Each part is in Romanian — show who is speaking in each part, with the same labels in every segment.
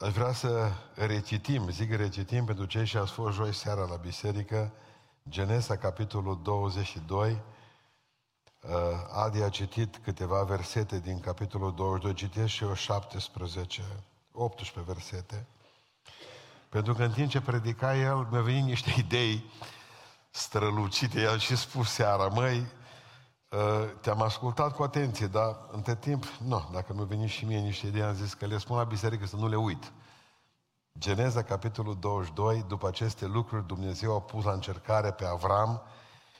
Speaker 1: Aș vrea să recitim, zic recitim pentru cei și ați fost joi seara la biserică, Genesa, capitolul 22. Uh, Adi a citit câteva versete din capitolul 22, citesc și eu 17, 18 versete. Pentru că în timp ce predica el, mi-au venit niște idei strălucite. I-am și spus seara, măi, uh, te-am ascultat cu atenție, dar între timp, nu, dacă mi-au venit și mie niște idei, am zis că le spun la biserică să nu le uit. Geneza, capitolul 22, după aceste lucruri, Dumnezeu a pus la încercare pe Avram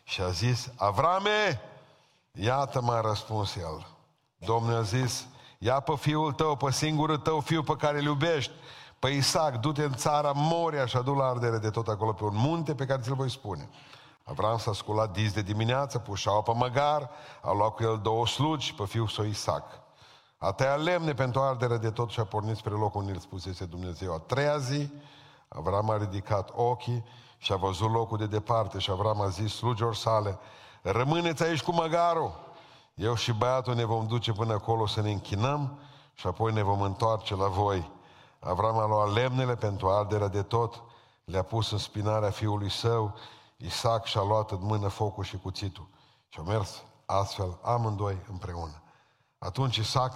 Speaker 1: și a zis, Avrame, iată m-a răspuns el. Domnul a zis, ia pe fiul tău, pe singurul tău fiu pe care îl iubești, pe Isaac, du-te în țara Moria și adu la ardere de tot acolo pe un munte pe care ți-l voi spune. Avram s-a sculat dis de dimineață, pușau pe măgar, a luat cu el două slugi pe fiul său Isaac. A tăiat lemne pentru ardere de tot și a pornit spre locul unde îl spusese Dumnezeu. A treia zi, Avram a ridicat ochii și a văzut locul de departe și Avram a zis slugilor sale, rămâneți aici cu măgarul, eu și băiatul ne vom duce până acolo să ne închinăm și apoi ne vom întoarce la voi. Avram a luat lemnele pentru arderea de tot, le-a pus în spinarea fiului său, Isaac și-a luat în mână focul și cuțitul. Și au mers astfel amândoi împreună. Atunci Isaac,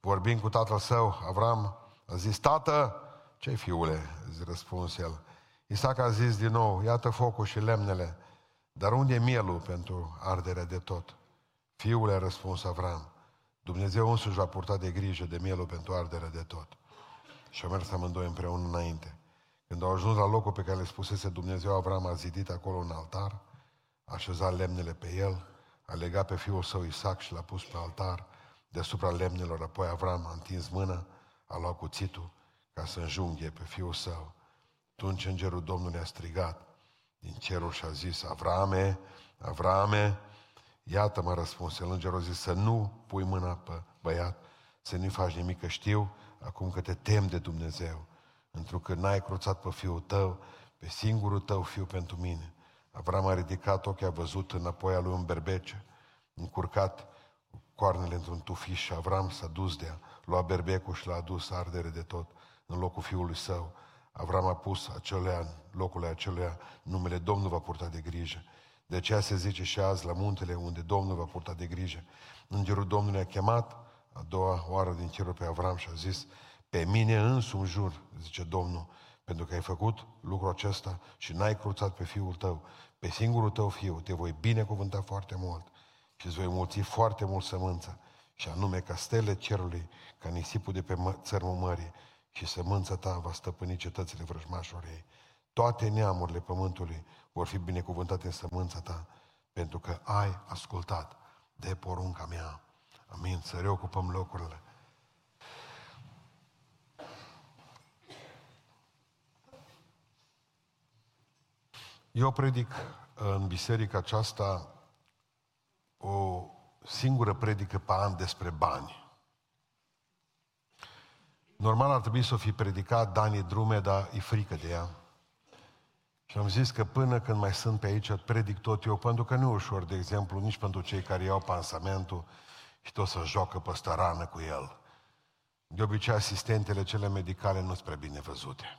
Speaker 1: vorbind cu tatăl său, Avram, a zis, Tată, ce fiule? A răspuns el. Isaac a zis din nou, iată focul și lemnele, dar unde e mielul pentru arderea de tot? Fiule, a răspuns Avram, Dumnezeu însuși va purta de grijă de mielul pentru arderea de tot. Și au mers amândoi împreună înainte. Când au ajuns la locul pe care le spusese Dumnezeu, Avram a zidit acolo un altar, a așezat lemnele pe el, a legat pe fiul său Isaac și l-a pus pe altar deasupra lemnelor. Apoi Avram a întins mâna, a luat cuțitul ca să înjunghe pe fiul său. Atunci îngerul Domnului a strigat din cerul și a zis, Avrame, Avrame, iată mă răspuns el, îngerul a zis să nu pui mâna pe băiat, să nu-i faci nimic, că știu acum că te tem de Dumnezeu, întrucât n-ai cruțat pe fiul tău, pe singurul tău fiu pentru mine. Avram a ridicat ochii, a văzut înapoi a lui un berbece, încurcat coarnele într-un tufiș și Avram s-a dus de a lua berbecul și l-a adus ardere de tot în locul fiului său. Avram a pus acelea, locul acelea numele Domnul va purta de grijă. De aceea se zice și azi la muntele unde Domnul va purta de grijă. Îngerul Domnului a chemat a doua oară din cerul pe Avram și a zis, pe mine însumi jur, zice Domnul, pentru că ai făcut lucrul acesta și n-ai cruțat pe fiul tău, pe singurul tău fiu, te voi binecuvânta foarte mult și îți voi mulți foarte mult sămânța, și anume ca stele cerului, ca nisipul de pe mă- țărmul mării, și sămânța ta va stăpâni cetățile vrăjmașilor ei. Toate neamurile pământului vor fi binecuvântate în sămânța ta, pentru că ai ascultat de porunca mea. Amin. Să reocupăm locurile. Eu predic în biserica aceasta o singură predică pe an despre bani. Normal ar trebui să o fi predicat Dani Drume, dar e frică de ea. Și am zis că până când mai sunt pe aici, predic tot eu, pentru că nu e ușor, de exemplu, nici pentru cei care iau pansamentul și tot să joacă pe rană cu el. De obicei, asistentele cele medicale nu sunt prea bine văzute.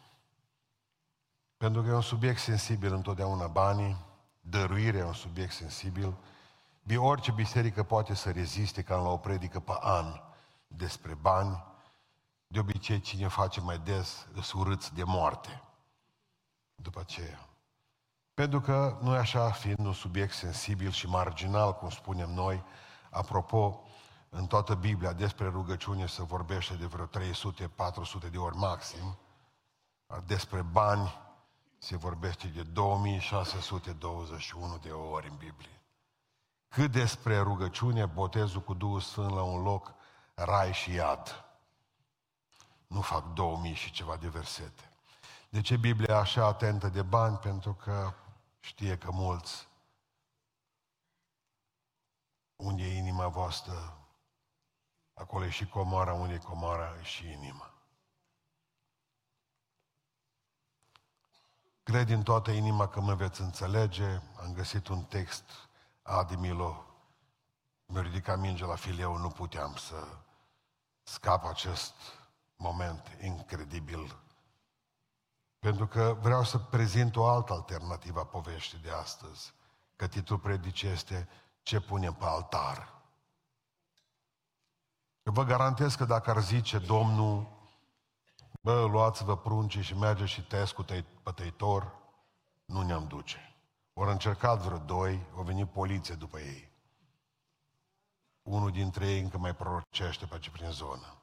Speaker 1: Pentru că e un subiect sensibil întotdeauna banii, dăruirea e un subiect sensibil, Orice biserică poate să reziste ca la o predică pe an despre bani. De obicei, cine face mai des, îs urâți de moarte. După aceea. Pentru că noi așa fiind un subiect sensibil și marginal, cum spunem noi, apropo, în toată Biblia despre rugăciune se vorbește de vreo 300-400 de ori maxim, despre bani se vorbește de 2621 de ori în Biblie. Cât despre rugăciune, botezul cu Duhul Sfânt la un loc, rai și iad. Nu fac 2000 și ceva de versete. De ce Biblia e așa atentă de bani? Pentru că știe că mulți unde e inima voastră, acolo e și comoara, unde e comoara, e și inima. Cred din toată inima că mă veți înțelege. Am găsit un text Adi Milo, mi-a ridicat mingea la fileu, nu puteam să scap acest moment incredibil. Pentru că vreau să prezint o altă alternativă a poveștii de astăzi. Că titlul predicii este Ce punem pe altar? Vă garantez că dacă ar zice Domnul, bă, luați-vă pruncii și merge și tăiesc cu tăi, pătăitor, nu ne-am duce. Ori încercat vreo doi, au venit poliție după ei. Unul dintre ei încă mai prorocește pe ce prin zonă.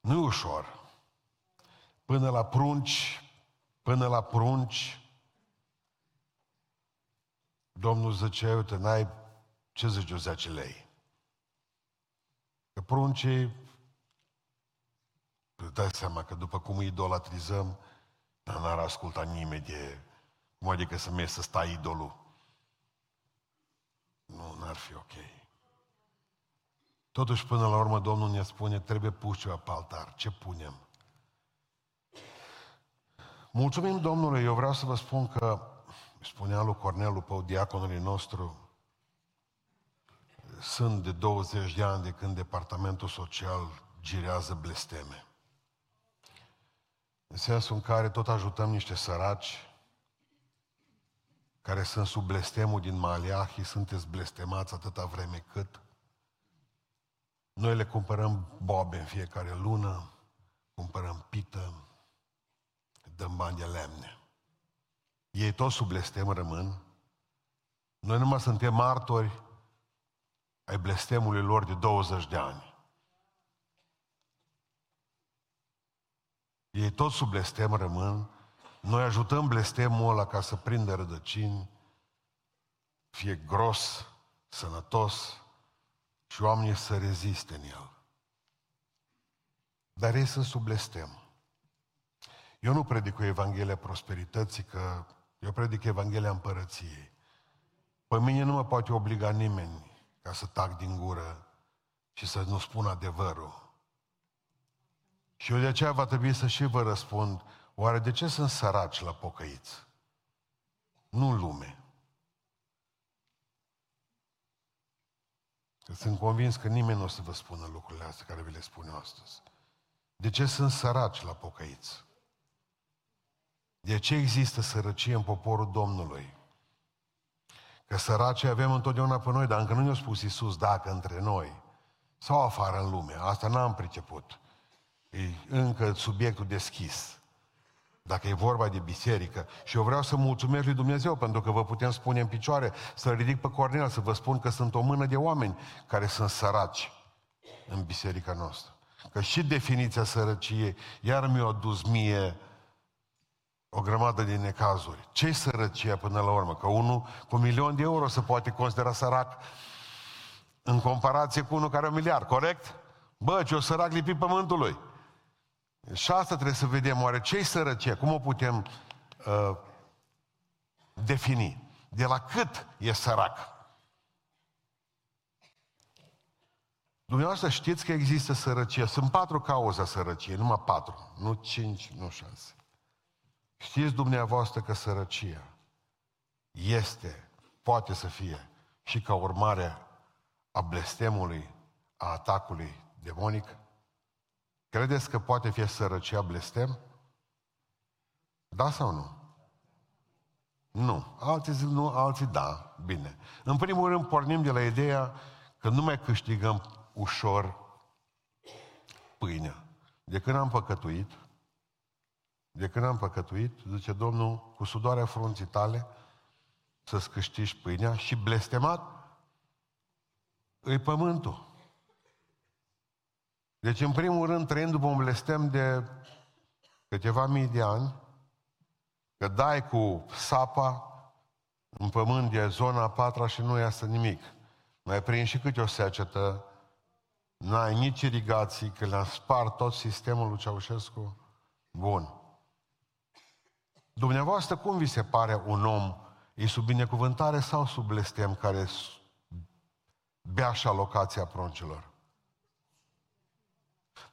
Speaker 1: Nu e ușor. Până la prunci, până la prunci, Domnul zice, uite, n-ai, ce zice, 10 lei? Că pruncii, îți dai seama că după cum îi idolatrizăm, n-ar asculta nimeni de, cum adică să mergi să stai idolul. Nu, n-ar fi ok. Totuși, până la urmă, Domnul ne spune, trebuie pus ceva pe altar. Ce punem? Mulțumim Domnului, eu vreau să vă spun că, spunea lui Cornelu Pău, diaconului nostru, sunt de 20 de ani de când departamentul social girează blesteme. În sensul în care tot ajutăm niște săraci care sunt sub blestemul din Maliahi, sunteți blestemați atâta vreme cât. Noi le cumpărăm bobe în fiecare lună, cumpărăm pită, dăm bani de lemne. Ei tot sub blestem rămân. Noi numai suntem martori ai blestemului lor de 20 de ani. Ei tot sub blestem rămân. Noi ajutăm blestemul ăla ca să prindă rădăcini, fie gros, sănătos și oamenii să reziste în el. Dar ei sunt sub blestem. Eu nu predic o Evanghelia prosperității, că eu predic Evanghelia împărăției. Pe mine nu mă poate obliga nimeni ca să tac din gură și să nu spun adevărul. Și eu de aceea va trebui să și vă răspund, oare de ce sunt săraci la pocăiți? Nu lume. Că sunt convins că nimeni nu o să vă spună lucrurile astea care vi le spun eu astăzi. De ce sunt săraci la pocăiți? De ce există sărăcie în poporul Domnului? Că săracii avem întotdeauna pe noi, dar încă nu ne-a spus Iisus dacă între noi sau afară în lume. Asta n-am priceput. E încă subiectul deschis. Dacă e vorba de biserică. Și eu vreau să mulțumesc lui Dumnezeu pentru că vă putem spune în picioare, să ridic pe Cornel, să vă spun că sunt o mână de oameni care sunt săraci în biserica noastră. Că și definiția sărăciei iar mi-a dus mie o grămadă de necazuri. ce sărăcia până la urmă? Că unul cu un milion de euro se poate considera sărac în comparație cu unul care are un miliard, corect? Bă, ce o sărac lipit pământului. Și asta trebuie să vedem, oare ce-i sărăcie? Cum o putem uh, defini? De la cât e sărac? Dumneavoastră știți că există sărăcie. Sunt patru cauze a sărăciei, numai patru, nu cinci, nu șase. Știți dumneavoastră că sărăcia este, poate să fie, și ca urmare a blestemului, a atacului demonic? Credeți că poate fi sărăcia blestem? Da sau nu? Nu. Alții zic nu, alții da. Bine. În primul rând pornim de la ideea că nu mai câștigăm ușor pâinea. De când am păcătuit, de când am păcătuit, zice Domnul, cu sudoarea frunții tale să-ți câștigi pâinea și blestemat îi pământul. Deci, în primul rând, trăind după un blestem de câteva mii de ani, că dai cu sapa în pământ de zona a patra și nu iasă nimic. Mai prind și câte o secetă, n-ai nici irigații, că le-am spart tot sistemul lui Ceaușescu. Bun. Dumneavoastră, cum vi se pare un om? E sub binecuvântare sau sub blestem care bea și alocația pruncilor?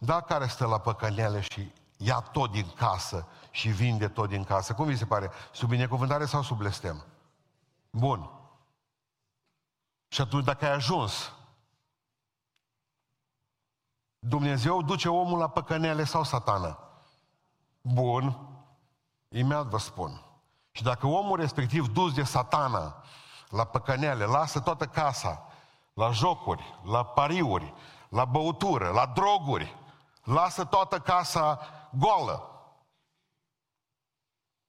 Speaker 1: Da, care stă la păcăneale și ia tot din casă și vinde tot din casă. Cum vi se pare? Sub binecuvântare sau sub blestem? Bun. Și atunci dacă ai ajuns Dumnezeu duce omul la păcănele sau satană? Bun. Imediat vă spun. Și dacă omul respectiv dus de satana la păcănele, lasă toată casa, la jocuri, la pariuri, la băutură, la droguri, lasă toată casa goală,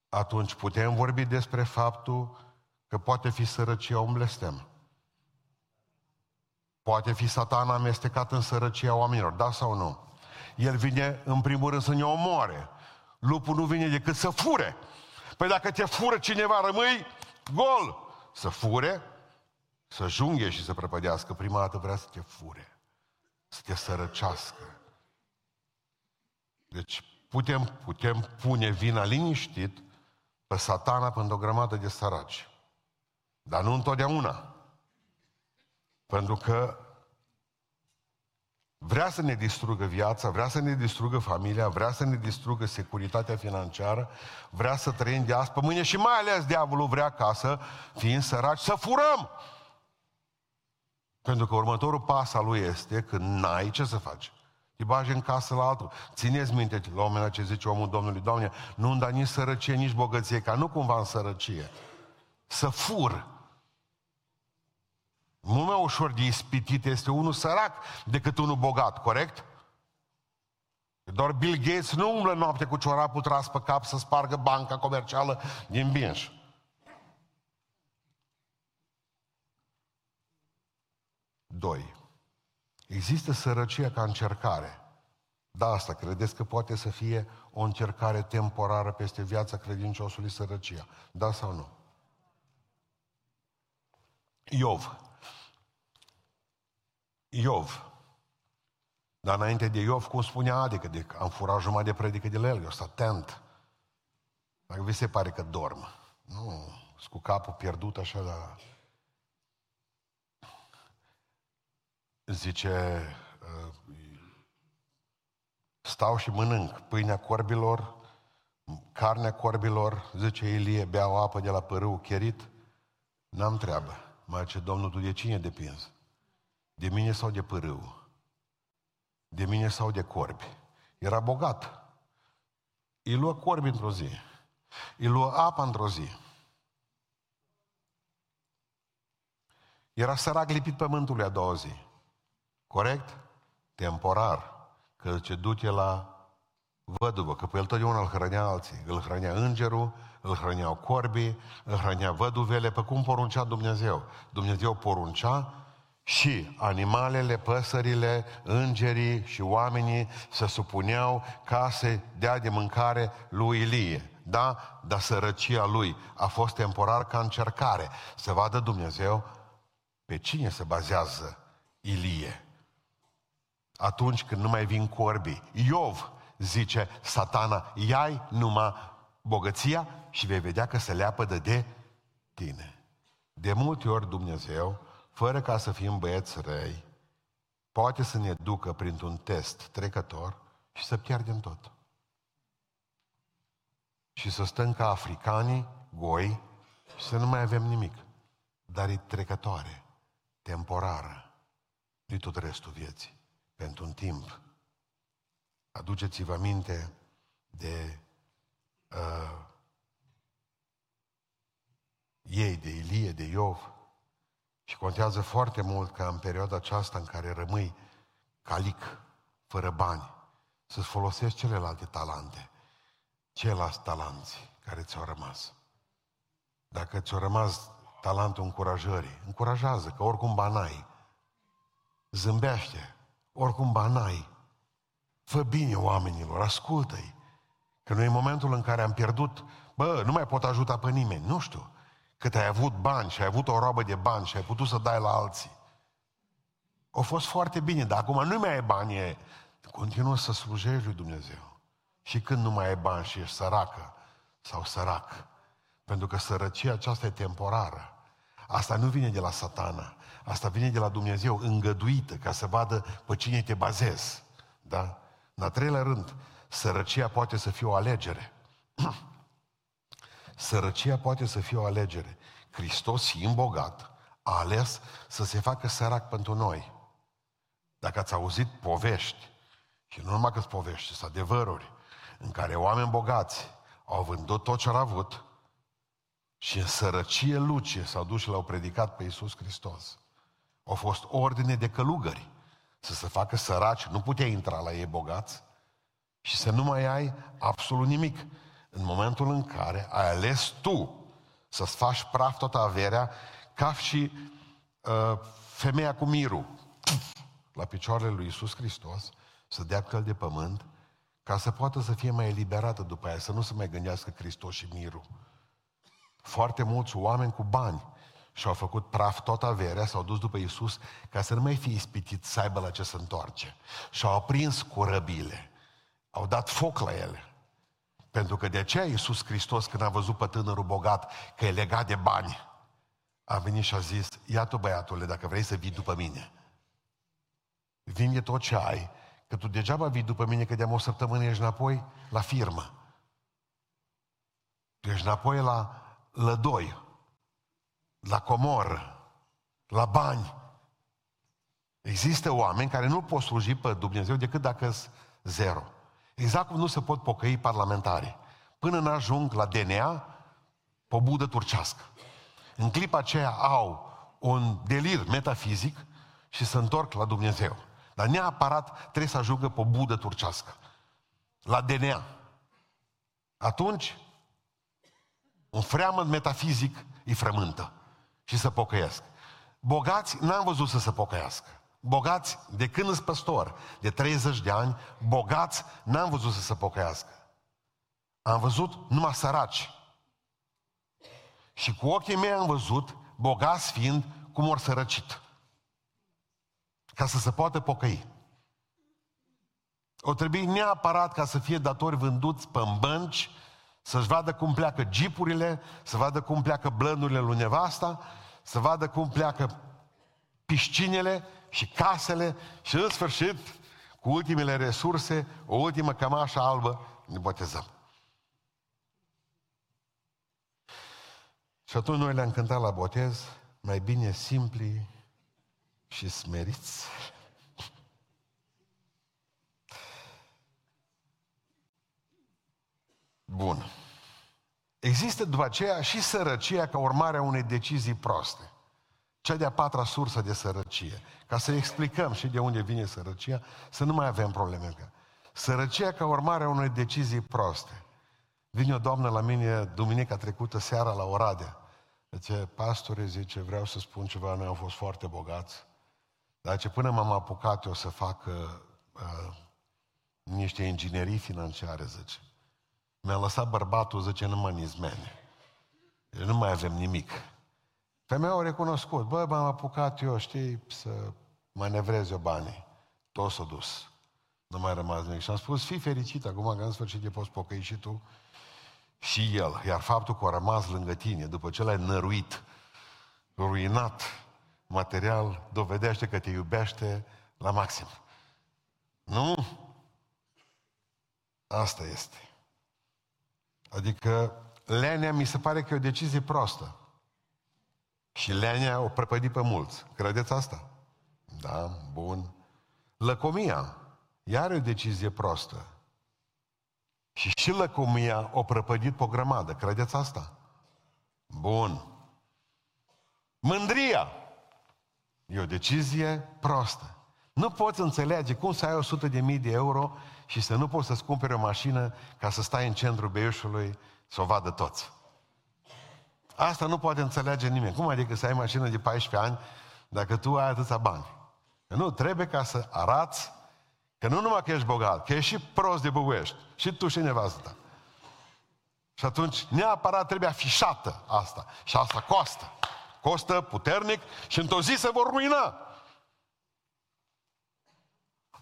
Speaker 1: atunci putem vorbi despre faptul că poate fi sărăcia un blestem. Poate fi satana amestecat în sărăcia oamenilor, da sau nu? El vine în primul rând să ne omoare. Lupul nu vine decât să fure. Păi dacă te fură cineva, rămâi gol. Să fure, să junghe și să prăpădească. Prima dată vrea să te fure. Să te sărăcească. Deci putem, putem pune vina liniștit pe satana pentru o grămadă de săraci. Dar nu întotdeauna. Pentru că vrea să ne distrugă viața, vrea să ne distrugă familia, vrea să ne distrugă securitatea financiară, vrea să trăim de azi pe mâine și mai ales diavolul vrea ca să fim săraci, să furăm. Pentru că următorul pas al lui este că n-ai ce să faci. Te bagi în casă la altul. Țineți minte la un moment dat ce zice omul Domnului, Doamne, nu-mi da nici sărăcie, nici bogăție, ca nu cumva în sărăcie. Să fur. Mult mai ușor de ispitit este unul sărac decât unul bogat, corect? Doar Bill Gates nu umblă noapte cu ciorapul tras pe cap să spargă banca comercială din Binș. Doi. Există sărăcia ca încercare. Da, asta credeți că poate să fie o încercare temporară peste viața credinciosului sărăcia. Da sau nu? Iov. Iov. Dar înainte de Iov, cum spunea adică de, am furat jumătate de predică de la el, eu sunt atent. Dacă vi se pare că dorm. Nu, cu capul pierdut așa, dar zice, uh, stau și mănânc pâinea corbilor, carnea corbilor, zice Ilie, beau apă de la părâu cherit, n-am treabă. Mai ce Domnul, tu de cine depinzi? De mine sau de părâu? De mine sau de corbi? Era bogat. Îi lua corbi într-o zi. Îi lua apă într-o zi. Era sărac lipit pământului a doua zi. Corect? Temporar. Că ce duce la văduvă, că pe el totdeauna îl hrănea alții. Îl hrănea îngerul, îl hrăneau corbii, îl hrănea văduvele, pe cum poruncea Dumnezeu. Dumnezeu poruncea și animalele, păsările, îngerii și oamenii se supuneau ca să dea de mâncare lui Ilie. Da? Dar sărăcia lui a fost temporar ca încercare. Să vadă Dumnezeu pe cine se bazează Ilie atunci când nu mai vin corbii. Iov zice satana, ia numai bogăția și vei vedea că se leapădă de tine. De multe ori Dumnezeu, fără ca să fim băieți răi, poate să ne ducă printr-un test trecător și să pierdem tot. Și să stăm ca africanii, goi, și să nu mai avem nimic. Dar e trecătoare, temporară, de tot restul vieții pentru un timp. Aduceți-vă aminte de uh, ei, de Ilie, de Iov. Și contează foarte mult ca în perioada aceasta în care rămâi calic, fără bani, să-ți folosești celelalte talante, ceilalți talanți care ți-au rămas. Dacă ți-au rămas talentul încurajării, încurajează, că oricum banai. Zâmbește, oricum banai. Fă bine oamenilor, ascultă-i. Că noi în momentul în care am pierdut, bă, nu mai pot ajuta pe nimeni, nu știu. Cât ai avut bani și ai avut o roabă de bani și ai putut să dai la alții. A fost foarte bine, dar acum nu mai ai bani, e... continuă să slujești lui Dumnezeu. Și când nu mai ai bani și ești săracă sau sărac, pentru că sărăcia aceasta e temporară. Asta nu vine de la satana. Asta vine de la Dumnezeu îngăduită ca să vadă pe cine te bazezi. Da? În a treilea rând, sărăcia poate să fie o alegere. sărăcia poate să fie o alegere. Hristos, fiind bogat, a ales să se facă sărac pentru noi. Dacă ați auzit povești Și nu numai că-ți povești, sunt adevăruri în care oameni bogați au vândut tot ce au avut și în sărăcie lucie s-au dus și l-au predicat pe Iisus Hristos. Au fost ordine de călugări să se facă săraci, nu putea intra la ei bogați și să nu mai ai absolut nimic. În momentul în care ai ales tu să-ți faci praf toată averea, ca și uh, femeia cu mirul la picioarele lui Iisus Hristos, să dea căl de pământ, ca să poată să fie mai eliberată după aia, să nu se mai gândească Hristos și mirul. Foarte mulți oameni cu bani și-au făcut praf tot averea, s-au dus după Iisus ca să nu mai fie ispitit să aibă la ce să întoarce. Și-au aprins corăbile. Au dat foc la ele. Pentru că de aceea Iisus Hristos, când a văzut pe tânărul bogat că e legat de bani, a venit și a zis, ia tu băiatule, dacă vrei să vii după mine. Vinde tot ce ai, că tu degeaba vii după mine, că de-am o săptămână ești înapoi la firmă. Tu ești înapoi la lădoi, la comor, la bani. Există oameni care nu pot sluji pe Dumnezeu decât dacă sunt zero. Exact cum nu se pot pocăi parlamentari. Până n-ajung la DNA, pe o budă turcească. În clipa aceea au un delir metafizic și se întorc la Dumnezeu. Dar neapărat trebuie să ajungă pe o budă turcească. La DNA. Atunci, un freamăt metafizic îi frământă și să pocăiesc. Bogați n-am văzut să se pocăiască. Bogați, de când îți păstor, de 30 de ani, bogați n-am văzut să se pocăiască. Am văzut numai săraci. Și cu ochii mei am văzut, bogați fiind, cum ori sărăcit. Ca să se poată pocăi. O trebuie neapărat ca să fie datori vânduți pe bănci, să-și vadă cum pleacă jeepurile, să vadă cum pleacă blănurile lui nevasta, să vadă cum pleacă piscinele și casele și în sfârșit, cu ultimele resurse, o ultimă cămașă albă, ne botezăm. Și atunci noi le-am cântat la botez, mai bine simpli și smeriți. Bun. Există după aceea și sărăcia ca urmare a unei decizii proaste. Cea de-a patra sursă de sărăcie. Ca să explicăm și de unde vine sărăcia, să nu mai avem probleme. Sărăcia ca urmare a unei decizii proaste. Vine o doamnă la mine duminica trecută seara la Oradea. Zice, pastore, zice, vreau să spun ceva, noi am fost foarte bogați. Dar ce până m-am apucat eu să fac uh, uh, niște inginerii financiare, zice. Mi-a lăsat bărbatul, zice, nu mă nizmene. Deci nu mai avem nimic. Femeia a recunoscut, bă, m-am apucat eu, știi, să manevrez eu banii. Tot s-a dus. Nu mai rămas nimic. Și am spus, fii fericit acum că în sfârșit te poți pocăi și tu și el. Iar faptul că a rămas lângă tine, după ce l-ai năruit, ruinat material, dovedește că te iubește la maxim. Nu? Asta este. Adică lenea mi se pare că e o decizie proastă. Și lenea o prăpădi pe mulți. Credeți asta? Da, bun. Lăcomia, iar e o decizie proastă. Și și lăcomia o prăpădit pe o grămadă. Credeți asta? Bun. Mândria e o decizie proastă. Nu poți înțelege cum să ai 100 de mii de euro și să nu poți să-ți cumperi o mașină ca să stai în centrul Beiușului să o vadă toți. Asta nu poate înțelege nimeni. Cum adică să ai mașină de 14 ani dacă tu ai atâția bani? Nu, trebuie ca să arați că nu numai că ești bogat, că ești și prost de buguiești. Și tu și nevastă ta. Și atunci neapărat trebuie afișată asta. Și asta costă. Costă puternic și într-o zi se vor ruina.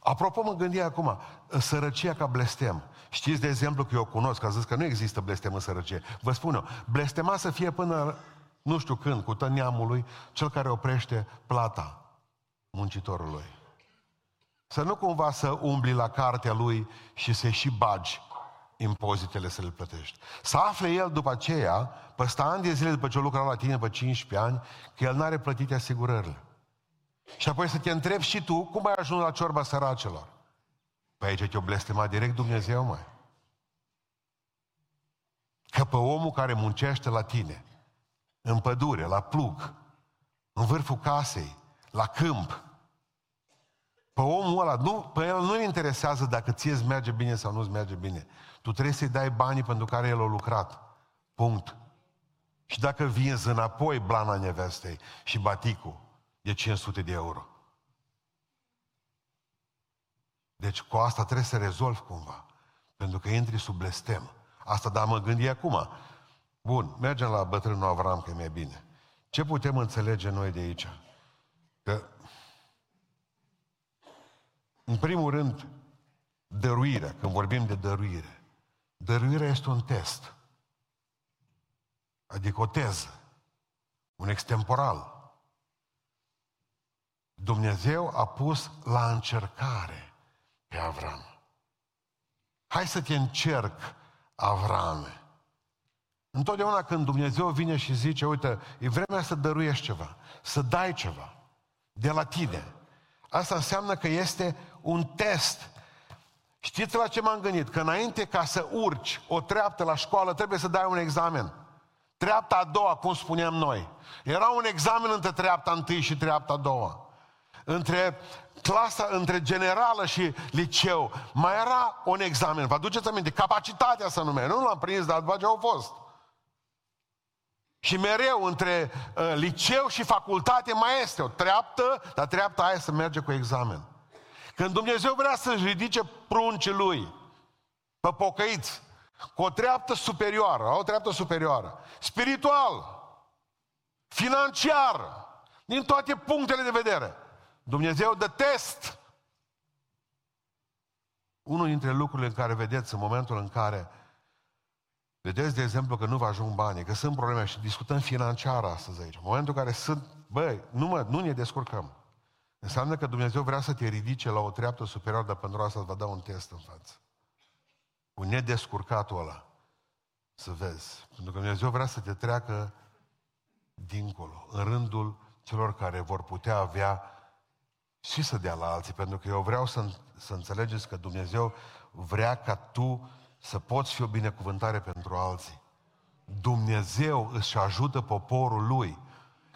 Speaker 1: Apropo, mă gândi acum, sărăcia ca blestem. Știți, de exemplu, că eu cunosc, că zis că nu există blestem în sărăcie. Vă spun eu, blestema să fie până nu știu când, cu tot neamului, cel care oprește plata muncitorului. Să nu cumva să umbli la cartea lui și să și bagi impozitele să le plătești. Să afle el după aceea, peste ani de zile după ce o lucra la tine pe 15 ani, că el n-are plătite asigurările. Și apoi să te întrebi și tu cum ai ajuns la ciorba săracelor. Păi aici te-o blestemat direct Dumnezeu, mai. Că pe omul care muncește la tine, în pădure, la plug, în vârful casei, la câmp, pe omul ăla, nu, pe el nu-i interesează dacă ție îți merge bine sau nu îți merge bine. Tu trebuie să-i dai banii pentru care el a lucrat. Punct. Și dacă vinzi înapoi blana nevestei și baticul, e 500 de euro. Deci cu asta trebuie să rezolvi cumva. Pentru că intri sub blestem. Asta da mă gândi acum. Bun, mergem la bătrânul Avram, că e mai bine. Ce putem înțelege noi de aici? Că, în primul rând, dăruirea, când vorbim de dăruire, dăruirea este un test. Adică o teză, un extemporal. Dumnezeu a pus la încercare pe Avram. Hai să te încerc, Avrame. Întotdeauna când Dumnezeu vine și zice, uite, e vremea să dăruiești ceva, să dai ceva de la tine. Asta înseamnă că este un test. Știți la ce m-am gândit? Că înainte ca să urci o treaptă la școală, trebuie să dai un examen. Treapta a doua, cum spuneam noi. Era un examen între treapta întâi și treapta a doua. Între clasa, între generală și liceu, mai era un examen. Vă aduceți aminte? Capacitatea să numește. Nu l-am prins, dar după ce au fost. Și mereu între uh, liceu și facultate mai este o treaptă, dar treapta aia să merge cu examen. Când Dumnezeu vrea să-și ridice pruncii lui, pe pocăiți, cu o treaptă superioară, o treaptă superioară, spiritual, financiar, din toate punctele de vedere. Dumnezeu dă test. Unul dintre lucrurile în care vedeți în momentul în care vedeți, de exemplu, că nu vă ajung banii, că sunt probleme și discutăm financiar astăzi aici. În momentul în care sunt, băi, nu, mă, nu ne descurcăm. Înseamnă că Dumnezeu vrea să te ridice la o treaptă superioară, dar pentru asta îți va da un test în față cu nedescurcatul ăla, să vezi. Pentru că Dumnezeu vrea să te treacă dincolo, în rândul celor care vor putea avea și să dea la alții. Pentru că eu vreau să, să înțelegeți că Dumnezeu vrea ca tu să poți fi o binecuvântare pentru alții. Dumnezeu își ajută poporul lui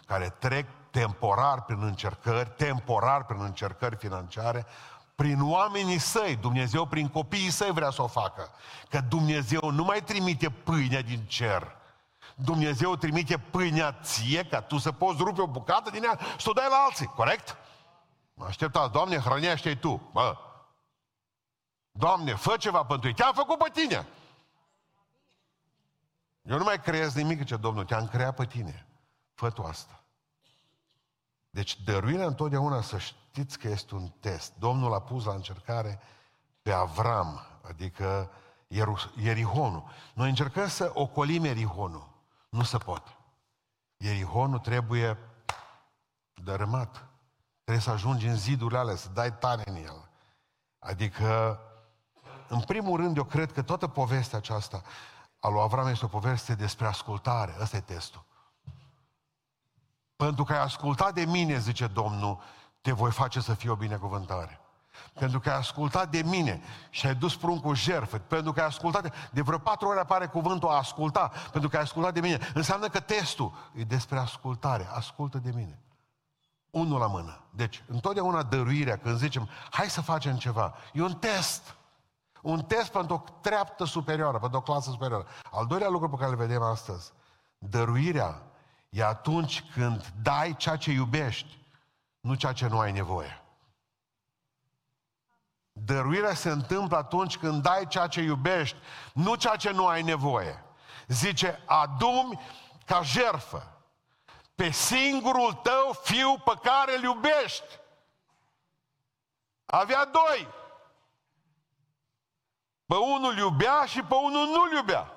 Speaker 1: care trec temporar prin încercări, temporar prin încercări financiare, prin oamenii săi, Dumnezeu prin copiii săi vrea să o facă. Că Dumnezeu nu mai trimite pâinea din cer. Dumnezeu trimite pâinea ție ca tu să poți rupe o bucată din ea și să o dai la alții, corect? Mă așteptați, Doamne, hrănește Tu. Bă, Doamne, fă ceva pentru ei. Te-am făcut pe tine. Eu nu mai creez nimic, ce Domnul, te-am creat pe tine. Fă tu asta. Deci dăruirea întotdeauna să știți că este un test. Domnul a pus la încercare pe Avram, adică Ierihonul. Noi încercăm să ocolim Ierihonul. Nu se poate. Ierihonul trebuie dărâmat. Trebuie să ajungi în zidurile alea, să dai tare în el. Adică, în primul rând, eu cred că toată povestea aceasta a lui Avram este o poveste despre ascultare. Ăsta e testul. Pentru că ai ascultat de mine, zice Domnul, te voi face să fie o binecuvântare. Pentru că ai ascultat de mine și ai dus pruncul jertfă, pentru că ai ascultat, de vreo patru ori apare cuvântul a asculta, pentru că ai ascultat de mine. Înseamnă că testul e despre ascultare. Ascultă de mine. Unul la mână. Deci, întotdeauna dăruirea, când zicem, hai să facem ceva, e un test. Un test pentru o treaptă superioară, pentru o clasă superioară. Al doilea lucru pe care îl vedem astăzi, dăruirea e atunci când dai ceea ce iubești, nu ceea ce nu ai nevoie. Dăruirea se întâmplă atunci când dai ceea ce iubești, nu ceea ce nu ai nevoie. Zice, adumi ca jerfă pe singurul tău fiu pe care îl iubești. Avea doi. Pe unul iubea și pe unul nu-l iubea.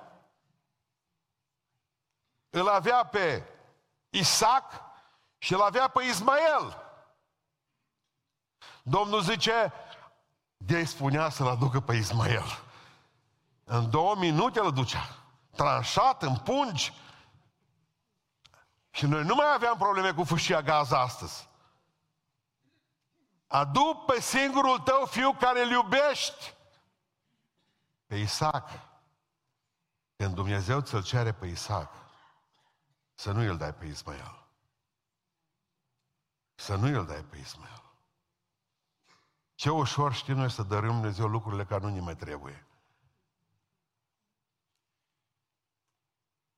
Speaker 1: Îl avea pe Isaac și îl avea pe Ismael. Domnul zice, de spunea să-l aducă pe Ismael. În două minute îl ducea. Tranșat, în pungi. Și noi nu mai aveam probleme cu fâșia gaz astăzi. Adu pe singurul tău fiu care îl iubești. Pe Isaac. Când Dumnezeu ți-l cere pe Isaac, să nu îl dai pe Ismael. Să nu îl dai pe Ismael. Ce ușor știm noi să dărâm Dumnezeu lucrurile care nu ne mai trebuie.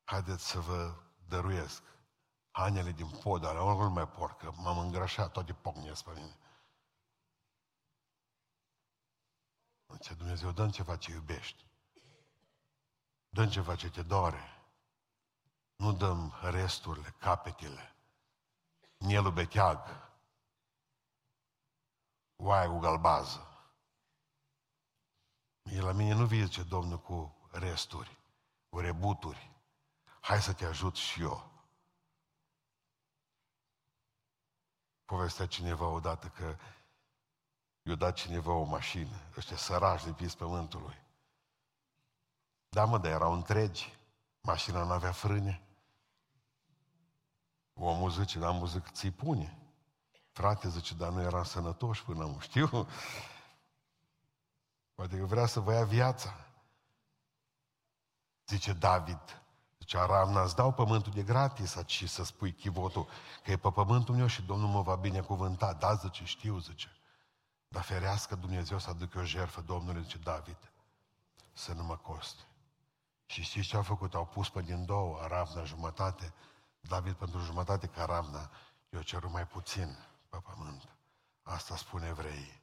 Speaker 1: Haideți să vă dăruiesc hainele din pod, ale nu mai porc, că m-am îngrașat, toate pocnesc pe mine. Ce Dumnezeu, dă ceva ce iubești. dă ceva ce te doare. Nu dăm resturile, capetele, mielul beteag, oaia cu galbază. E la mine nu vine, zice Domnul, cu resturi, cu rebuturi. Hai să te ajut și eu. Povestea cineva odată că i-a dat cineva o mașină, ăștia sărași de pis pământului. Da, mă, dar erau întregi. Mașina nu avea frâne. Omul zice, dar am văzut că ți pune. Frate, zice, dar nu eram sănătoși până nu știu. Poate că vrea să vă ia viața. Zice David, zice Aramna, îți dau pământul de gratis și să spui chivotul, că e pe pământul meu și Domnul mă va binecuvânta. Da, zice, știu, zice. Dar ferească Dumnezeu să aducă o jertfă Domnului, zice David, să nu mă coste. Și știți ce au făcut? Au pus pe din două, Aramna jumătate, David pentru jumătate, că Aramna i-a cerut mai puțin pe pământ. Asta spune evreii.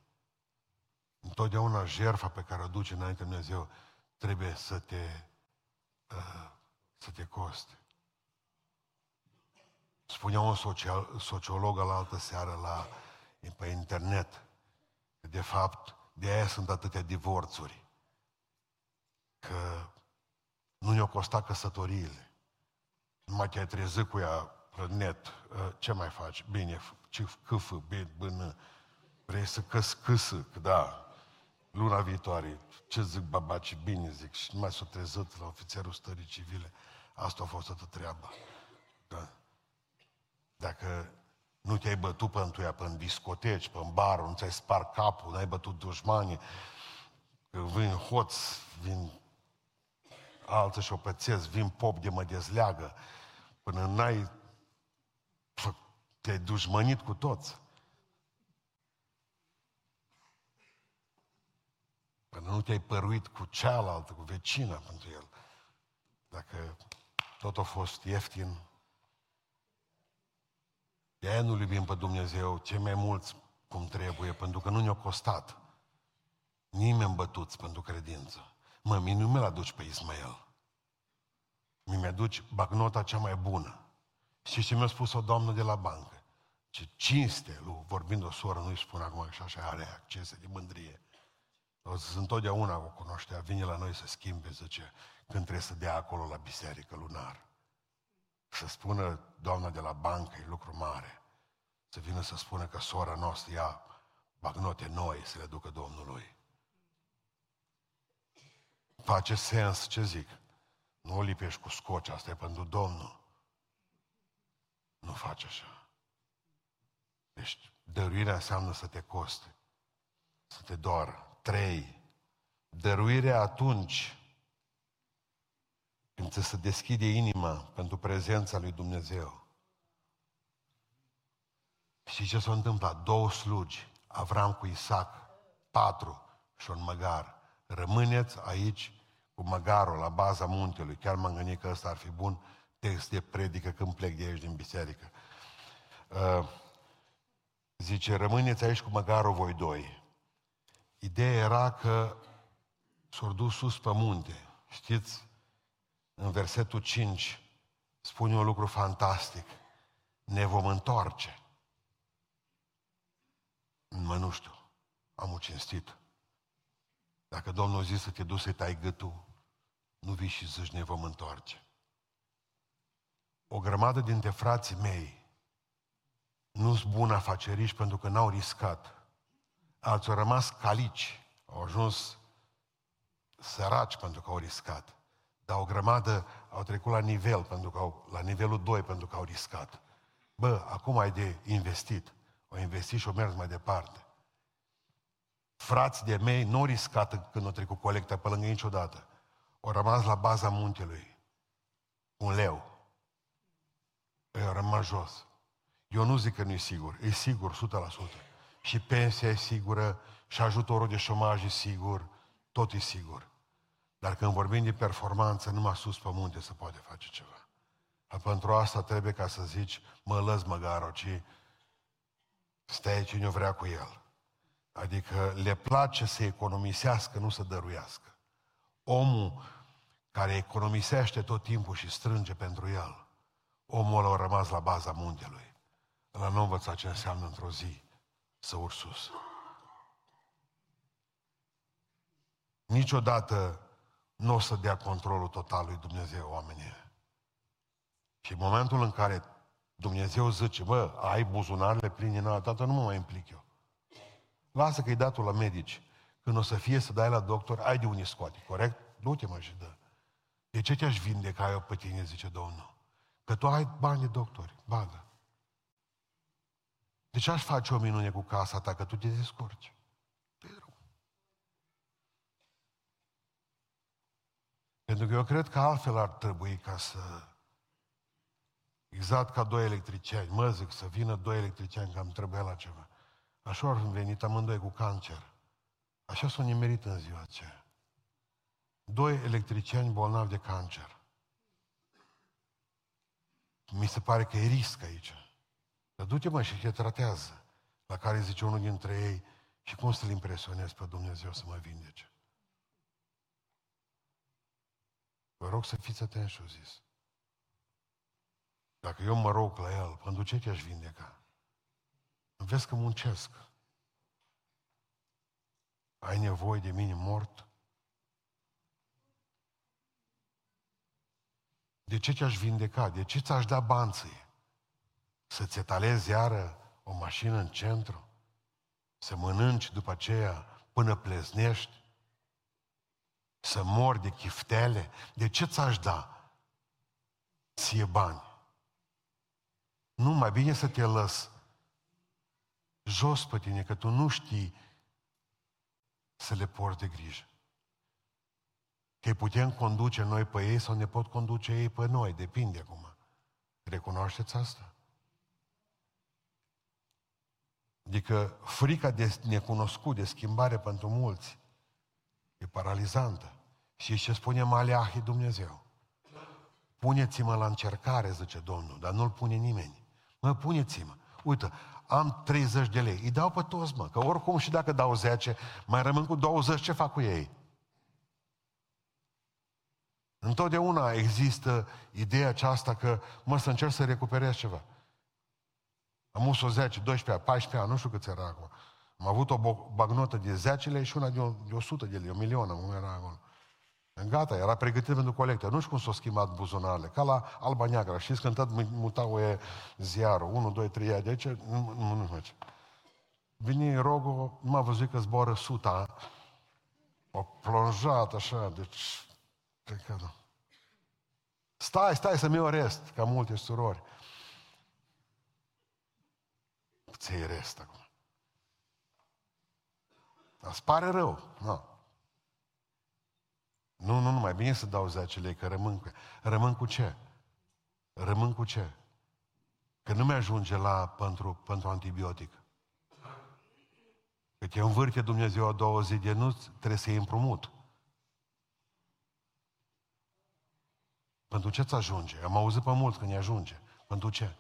Speaker 1: Întotdeauna jertfa pe care o duce înainte Dumnezeu trebuie să te, uh, să te coste. Spunea un social, sociolog la altă seară la, pe internet că de fapt de aia sunt atâtea divorțuri. Că nu ne-au costat căsătoriile. Nu mai te-ai trezit cu ea pe net. Uh, ce mai faci? Bine, ce câfă, bine, bână. Vrei să căs câsă, că da, luna viitoare. Ce zic babaci? Bine zic. Și nu mai s-a trezit la ofițerul stării civile. Asta a fost toată treaba. Da. Dacă nu te-ai bătut pentru ea, pe discoteci, pe bar, nu ți-ai spart capul, n-ai bătut dușmanii, că vin hoț, vin alții și-o pățesc, vin pop de mă dezleagă, până n-ai te-ai dușmănit cu toți. Până nu te-ai păruit cu cealaltă, cu vecina pentru el. Dacă tot a fost ieftin, de aia nu iubim pe Dumnezeu ce mai mulți cum trebuie, pentru că nu ne-a costat. Nimeni bătuți pentru credință. Mă, mie nu mi-l aduci pe Ismael. Mi-aduci bagnota cea mai bună. Și ce mi-a spus o doamnă de la bancă? Ce cinste, lui, vorbind o soră, nu-i spun acum că așa are accese de mândrie. O să întotdeauna o cunoștea, vine la noi să schimbe, zice, când trebuie să dea acolo la biserică lunar. Să spună doamna de la bancă, e lucru mare. Să vină să spună că sora noastră ia bagnote noi să le ducă Domnului. Face sens, ce zic? Nu o lipești cu scoci, asta e pentru Domnul. Nu faci așa. Deci, dăruirea înseamnă să te coste, să te doară. Trei. Dăruirea atunci când ți se deschide inima pentru prezența lui Dumnezeu. Și ce s-a întâmplat? Două slugi, Avram cu Isaac, patru și un măgar. Rămâneți aici cu măgarul la baza muntelui. Chiar m-am gândit că ăsta ar fi bun text de predică când plec de aici din biserică. Uh, zice, rămâneți aici cu măgarul voi doi. Ideea era că s-au dus sus pe munte. Știți, în versetul 5 spune un lucru fantastic. Ne vom întoarce. Mă nu știu, am o cinstit. Dacă Domnul zis să te duci să tai gâtul, nu vii și zici ne vom întoarce o grămadă dintre frații mei nu sunt buni afaceriști pentru că n-au riscat. Alții au rămas calici, au ajuns săraci pentru că au riscat. Dar o grămadă au trecut la nivel, pentru că au, la nivelul 2 pentru că au riscat. Bă, acum ai de investit. Au investit și au mers mai departe. frați de mei nu au riscat când au trecut colecta pe lângă niciodată. Au rămas la baza muntelui. Un leu. Ei au rămas jos. Eu nu zic că nu e sigur. E sigur, 100%. Și pensia e sigură, și ajutorul de șomaj e sigur, tot e sigur. Dar când vorbim de performanță, numai sus pe munte se poate face ceva. Dar pentru asta trebuie ca să zici, mă lăs măgaro, ci stai cine vrea cu el. Adică le place să economisească, nu să dăruiască. Omul care economisește tot timpul și strânge pentru el, omul a rămas la baza muntelui. Ăla nu învăța ce înseamnă într-o zi să urci sus. Niciodată nu o să dea controlul total lui Dumnezeu oamenii. Și în momentul în care Dumnezeu zice, bă, ai buzunarele pline, nu, tată, nu mă mai implic eu. Lasă că-i datul la medici. Când o să fie să dai la doctor, ai de unde scoate, corect? Du-te mă și dă. De ce te-aș vindeca eu pe tine, zice Domnul? Că tu ai bani de doctori, bagă. De ce aș face o minune cu casa ta, că tu te descurci? Pentru că eu cred că altfel ar trebui ca să... Exact ca doi electricieni. Mă zic să vină doi electricieni, că am trebuit la ceva. Așa au venit amândoi cu cancer. Așa s-au nimerit în ziua aceea. Doi electricieni bolnavi de cancer. Mi se pare că e risc aici. Dar du-te mă și te tratează. La care zice unul dintre ei, și cum să-L impresionez pe Dumnezeu să mă vindece? Vă rog să fiți atenți și zis. Dacă eu mă rog la El, pentru ce te-aș vindeca? Vezi că muncesc. Ai nevoie de mine mort? De ce te-aș vindeca? De ce ți-aș da banții? Să-ți etalezi iară o mașină în centru? Să mănânci după aceea până pleznești? Să mori de chiftele? De ce ți-aș da ție bani? Nu, mai bine să te lăs jos pe tine, că tu nu știi să le porți de grijă. Că îi putem conduce noi pe ei sau ne pot conduce ei pe noi, depinde acum. Recunoașteți asta? Adică frica de necunoscut, de schimbare pentru mulți, e paralizantă. Și ce spune Maleahi Dumnezeu? Puneți-mă la încercare, zice Domnul, dar nu-l pune nimeni. Mă, puneți-mă. Uite, am 30 de lei. Îi dau pe toți, mă, că oricum și dacă dau 10, mai rămân cu 20, ce fac cu ei? Întotdeauna există ideea aceasta că, mă, să încerc să recuperez ceva. Am us o 10, 12, 14 ani, nu știu câți era acum. Am avut o bagnotă de 10 lei și una de, de 100 de lei, un milion, cum era acolo. Gata, era pregătit pentru colectă. Nu știu cum s-au schimbat buzunarele. Ca la Alba Neagră. Știți când tot mutau e ziarul. 1, 2, 3 ani. De ce? Nu, nu, nu face. Vine rogul, nu m-a văzut că zboară suta. O plonjat așa, deci... Cred că nu. Stai, stai să-mi o rest, ca multe surori. Ți-ai rest acum. Dar îți pare rău. Nu. Nu, nu, nu, mai bine să dau 10 lei, că rămân cu Rămân cu ce? Rămân cu ce? Că nu mi-ajunge la pentru, pentru antibiotic. Că te învârte Dumnezeu a două zi de nu, trebuie să iei împrumut. Pentru ce ți ajunge? Am auzit pe mult când ne ajunge. Pentru ce?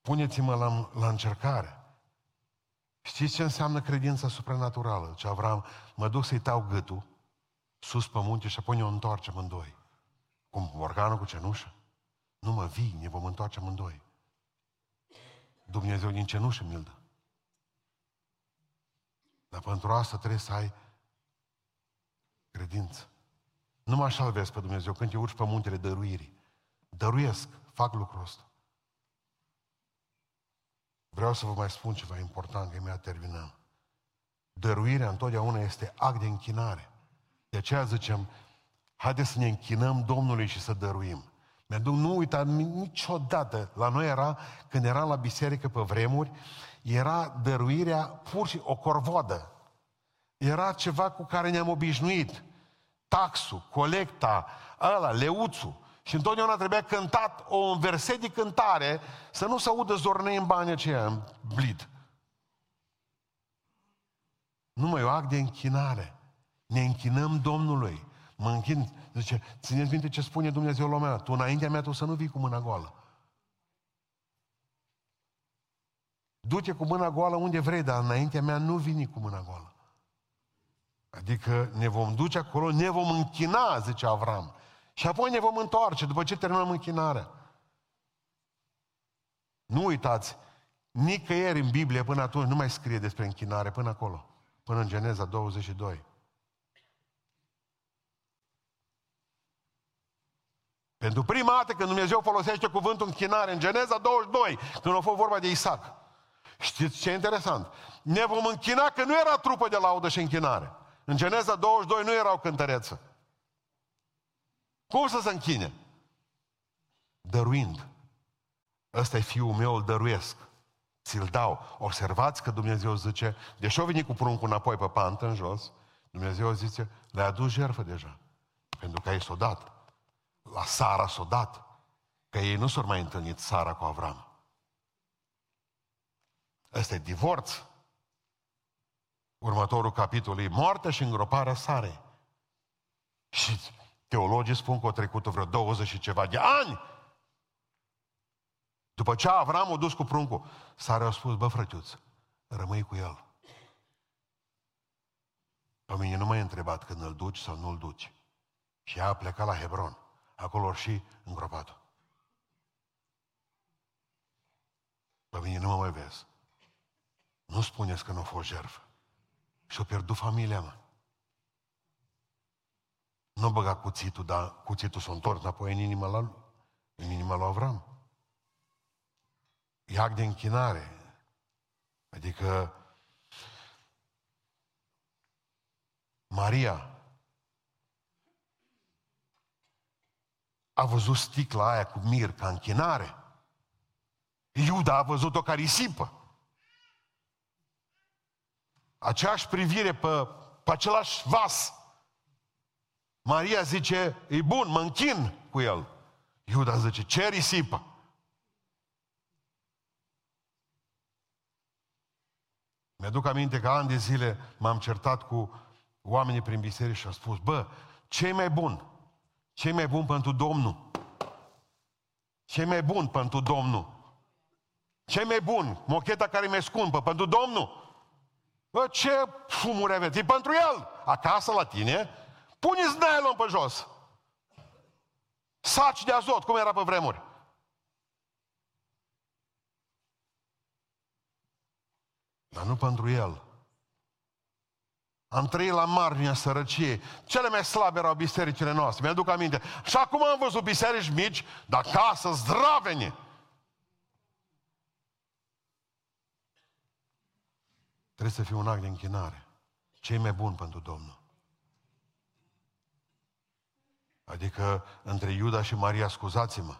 Speaker 1: Puneți-mă la, la încercare. Știți ce înseamnă credința supranaturală? Ce Avram, mă duc să-i tau gâtul, sus pe munte și apoi ne întoarcem amândoi. Cum organul cu cenușă? Nu mă vii, ne vom întoarce amândoi. Dumnezeu din cenușă mi-l dă. Dar pentru asta trebuie să ai credință. Nu mă așa vezi pe Dumnezeu când te urci pe muntele dăruirii. Dăruiesc, fac lucrul ăsta. Vreau să vă mai spun ceva important, că mi-a terminat. Dăruirea întotdeauna este act de închinare. De aceea zicem, haideți să ne închinăm Domnului și să dăruim. Mi-aduc, nu uita niciodată, la noi era, când eram la biserică pe vremuri, era dăruirea pur și o corvodă. Era ceva cu care ne-am obișnuit. Taxul, colecta, ăla, leuțul. Și întotdeauna trebuia cântat o verset de cântare să nu se audă zornei în banii aceia, în blid. Numai o act de închinare. Ne închinăm Domnului. Mă închin, zice, țineți minte ce spune Dumnezeu la mea, tu înaintea mea tu să nu vii cu mâna goală. Du-te cu mâna goală unde vrei, dar înaintea mea nu vini cu mâna goală. Adică ne vom duce acolo, ne vom închina, zice Avram. Și apoi ne vom întoarce după ce terminăm închinarea. Nu uitați, nicăieri în Biblie până atunci nu mai scrie despre închinare, până acolo, până în Geneza 22. Pentru prima dată când Dumnezeu folosește cuvântul închinare în Geneza 22, când a fost vorba de Isaac. Știți ce e interesant? Ne vom închina că nu era trupă de laudă și închinare. În Geneza 22 nu erau cântăreță. Cum să se închine? Dăruind. Ăsta e fiul meu, îl dăruiesc. Ți-l dau. Observați că Dumnezeu zice, deși o venit cu pruncul înapoi pe pantă, în jos, Dumnezeu zice, le-a adus jertfă deja. Pentru că ai s-o dat. La Sara s-o dat. Că ei nu s-au mai întâlnit Sara cu Avram. Ăsta e divorț. Următorul capitol e moartea și îngroparea Sarei. Și teologii spun că au trecut vreo 20 și ceva de ani. După ce Avram a dus cu pruncul, Sara a spus, bă frătiuț, rămâi cu el. Pe mine nu m-ai întrebat când îl duci sau nu îl duci. Și ea a plecat la Hebron. Acolo și îngropat Pe mine nu mă mai vezi. Nu spuneți că nu a fost jertfă. Și-a pierdut familia mea. Nu băga cuțitul, dar cuțitul s-a întors înapoi în inima, la, în inima lui Avram. E act de închinare. Adică Maria a văzut sticla aia cu mir ca închinare. Iuda a văzut-o ca risipă. Aceeași privire pe, pe același vas. Maria zice, e bun, mă închin cu el. Iuda zice, ce risipă? Mi-aduc aminte că ani de zile m-am certat cu oamenii prin biserică și am spus, bă, ce mai bun? ce mai bun pentru Domnul? ce mai bun pentru Domnul? ce mai bun? Mocheta care mi-e scumpă pentru Domnul? Bă, ce fumuri aveți? E pentru el. Acasă la tine, puneți nylon pe jos. Saci de azot, cum era pe vremuri. Dar nu pentru el. Am trăit la marginea sărăciei. Cele mai slabe erau bisericile noastre. Mi-aduc aminte. Și acum am văzut biserici mici, dar casă zdravene. Trebuie să fie un act de închinare. ce e mai bun pentru Domnul? Adică între Iuda și Maria, scuzați-mă,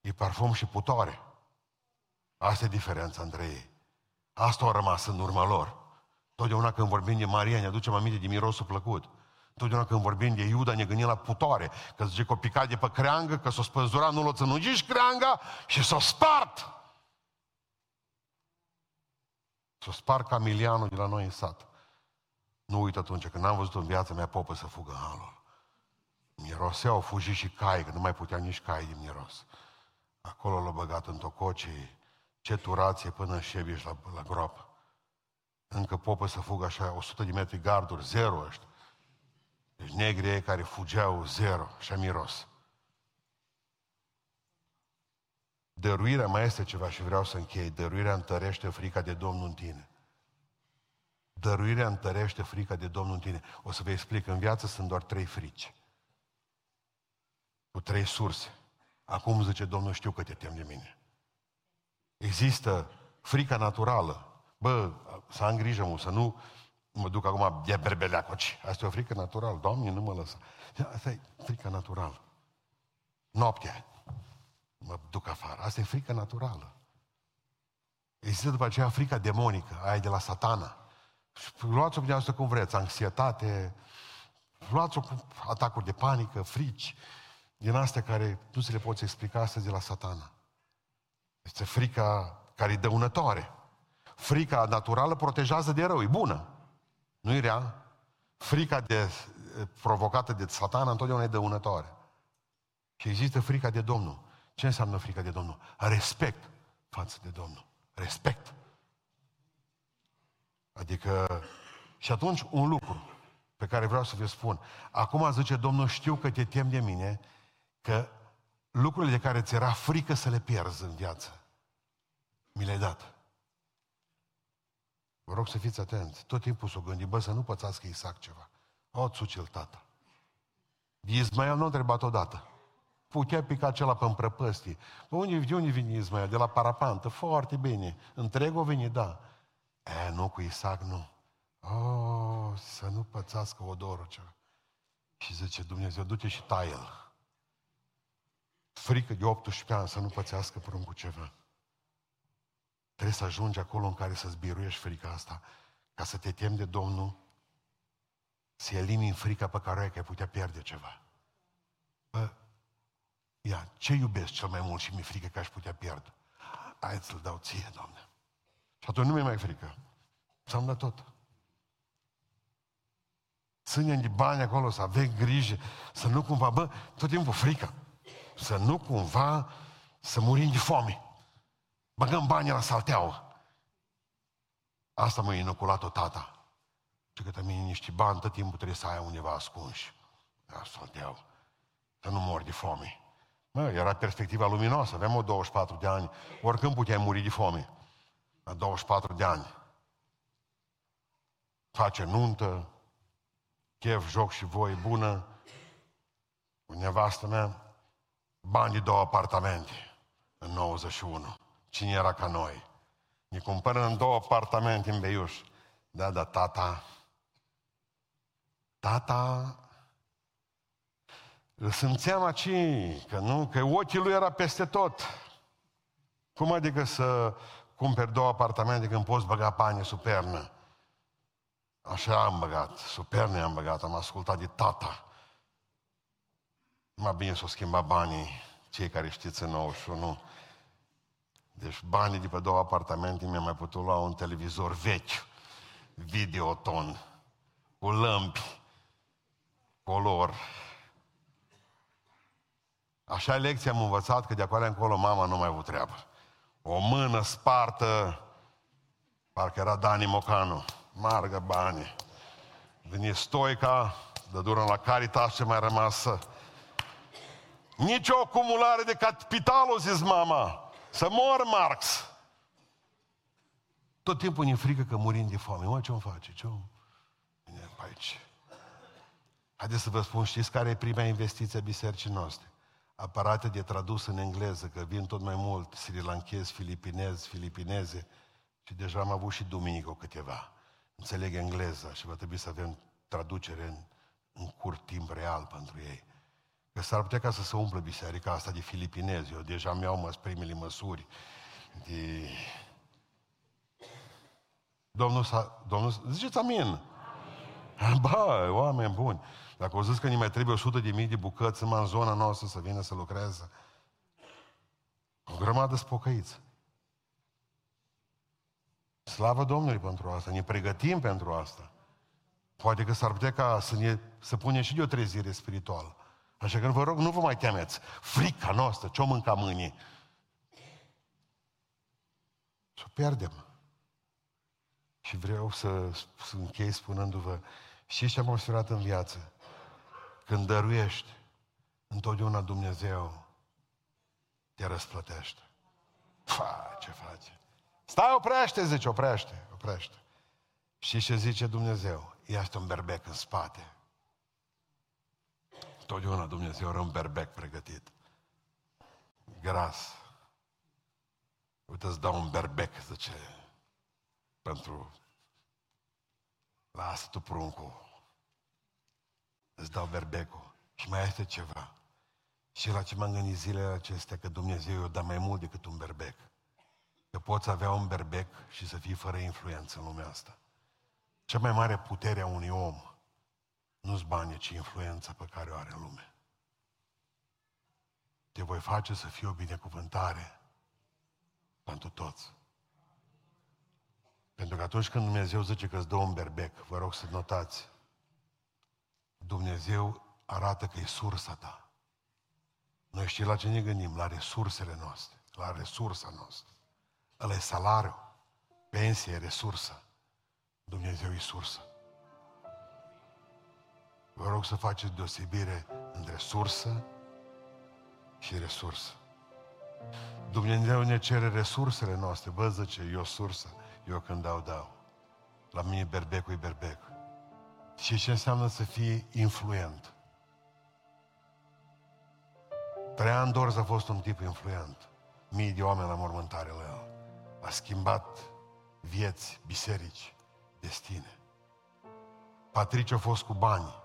Speaker 1: e parfum și putoare. Asta e diferența între ei. Asta a rămas în urma lor. Totdeauna când vorbim de Maria ne aducem aminte de mirosul plăcut. Totdeauna când vorbim de Iuda ne gândim la putoare. Că zice că o picat de pe creangă, că s-o spăzura, nu l-o țănugiși creanga și s-o spart. S-o spart camilianul de la noi în sat. Nu uit atunci, când n-am văzut în viața mea popă să fugă halul. Miroseau, fugi și cai, că nu mai putea nici cai din miros. Acolo l-a băgat în tococii, ce turație până în șebiș la, la groapă încă popă să fugă așa 100 de metri garduri, zero ăștia. Deci negri care fugeau zero, așa miros. Dăruirea mai este ceva și vreau să închei. Dăruirea întărește frica de Domnul în tine. Dăruirea întărește frica de Domnul în tine. O să vă explic, în viață sunt doar trei frici. Cu trei surse. Acum zice Domnul, știu că te tem de mine. Există frica naturală, Bă, să am grijă, mă, să nu mă duc acum de berbeleacoci. Asta e o frică naturală. Doamne, nu mă lăsa. Asta e frica naturală. Noaptea. Mă duc afară. Asta e frică naturală. Există după aceea frica demonică, aia de la satana. Luați-o pe asta cum vreți, anxietate, luați-o cu atacuri de panică, frici, din astea care nu se le poți explica astăzi de la satana. Este frica care e dăunătoare. Frica naturală protejează de rău, e bună. Nu e rea. Frica de, provocată de satana întotdeauna e dăunătoare. Și există frica de Domnul. Ce înseamnă frica de Domnul? Respect față de Domnul. Respect. Adică, și atunci un lucru pe care vreau să vă spun. Acum zice Domnul, știu că te tem de mine, că lucrurile de care ți era frică să le pierzi în viață, mi le-ai dat. Vă rog să fiți atenți. Tot timpul s-o gândi, bă, să nu pățească Isaac ceva. O, țucil tata. Ismael nu a întrebat odată. Putea pica acela pe împrăpăstii. Bă, unde, de unde vine Ismael? De la parapantă. Foarte bine. Întreg o vine, da. E, nu, cu Isaac nu. Oh, să nu pățească odorul ceva. Și zice Dumnezeu, du-te și taie-l. Frică de 18 ani să nu pățească pruncul ceva. Trebuie să ajungi acolo în care să-ți biruiești frica asta, ca să te temi de Domnul, să elimini frica pe care ai că ai putea pierde ceva. Bă, ia, ce iubesc cel mai mult și mi-e frică că aș putea pierde? Hai să-l dau ție, Doamne. Și atunci nu mi-e mai frică. Să-mi dă tot. Ținem de bani acolo, să avem grijă, să nu cumva, bă, tot timpul frică. Să nu cumva să murim de foame. Băgăm banii la salteaua. Asta m-a inoculat-o tata. Și că mine niște bani, tot timpul trebuie să ai undeva ascunși. La salteaua. Să nu mor de foame. Mă, era perspectiva luminoasă, aveam o 24 de ani. Oricând puteai muri de foame. La 24 de ani. Face nuntă, chef, joc și voi bună, cu nevastă mea, bani de două apartamente în 91. Cine era ca noi? Ne cumpără în două apartamente în Beiuș. Da, da, tata, tata, îl simțeam aici, că nu, că ochii lui era peste tot. Cum adică să cumperi două apartamente când poți băga bani sub pernă? Așa am băgat, superne am băgat, am ascultat de tata. Mai bine să o schimba banii, cei care știți în 91. Deci banii de pe două apartamente mi-am mai putut lua un televizor vechi, videoton, cu lămpi, color. Așa lecție am învățat că de acolo încolo mama nu mai avut treabă. O mână spartă, parcă era Dani Mocanu margă bani. Vine Stoica, de dură la Caritas ce mai rămasă. Nici o acumulare de capital, o zis mama. Să mor Marx. Tot timpul ne frică că murim de foame. Mă, ce-o face? Ce-o... Vine pe aici. Haideți să vă spun, știți care e prima investiție a bisericii noastre? Aparate de tradus în engleză, că vin tot mai mult sri lankezi, filipinezi, filipineze și deja am avut și duminică câteva înțeleg engleza și va trebui să avem traducere în, în curt timp real pentru ei. Că s-ar putea ca să se umplă biserica asta de filipinezi. Eu deja mi-au măs primele măsuri de... Domnul, s-a, Domnul ziceți amin. amin. Ba, oameni buni. Dacă o zis că ne mai trebuie 100 de mii de bucăți în zona noastră să vină să lucreze, o grămadă spocăiți. Slavă Domnului pentru asta, ne pregătim pentru asta. Poate că s-ar putea ca să, ne, să punem și de o trezire spirituală. Așa că vă rog, nu vă mai temeți. Frica noastră, ce-o mânca mâinii. Și o pierdem. Și vreau să, să închei spunându-vă, și ce am observat în viață? Când dăruiești, întotdeauna Dumnezeu te răsplătește. Fa, ce face? Stai, oprește, zice, oprește, oprește. Și ce zice Dumnezeu? Este un berbec în spate. Totdeauna Dumnezeu are un berbec pregătit. Gras. Uite, îți dau un berbec, zice, pentru... Lasă tu pruncul. Îți dau berbecul. Și mai este ceva. Și la ce m-am gândit zilele acestea, că Dumnezeu i-a dat mai mult decât un berbec că poți avea un berbec și să fii fără influență în lumea asta. Cea mai mare putere a unui om nu-ți banii, ci influența pe care o are în lume. Te voi face să fii o binecuvântare pentru toți. Pentru că atunci când Dumnezeu zice că îți dă un berbec, vă rog să notați, Dumnezeu arată că e sursa ta. Noi știi la ce ne gândim? La resursele noastre, la resursa noastră. Ăla e salariu, pensie, resursă. Dumnezeu e sursă. Vă rog să faceți deosebire între sursă și resursă. Dumnezeu ne cere resursele noastre. Vă zice, eu sursă, eu când dau, dau. La mine berbecul e berbec. Și ce înseamnă să fii influent? Traian Dorz a fost un tip influent. Mii de oameni la mormântare la el. A schimbat vieți, biserici, destine. Patrici a fost cu bani.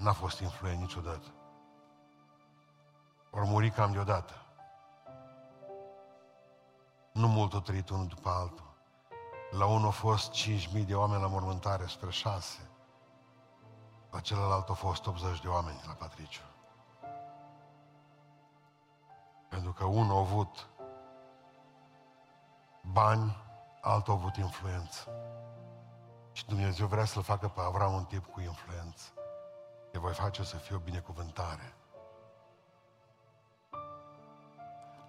Speaker 1: N-a fost influent niciodată. Ori muri cam deodată. Nu mult o trăit unul după altul. La unul a fost 5.000 de oameni la mormântare spre 6. La celălalt au fost 80 de oameni la Patriciu. Pentru că unul a avut bani, altul a avut influență. Și Dumnezeu vrea să-l facă pe Avram un tip cu influență. Te voi face să fie o binecuvântare.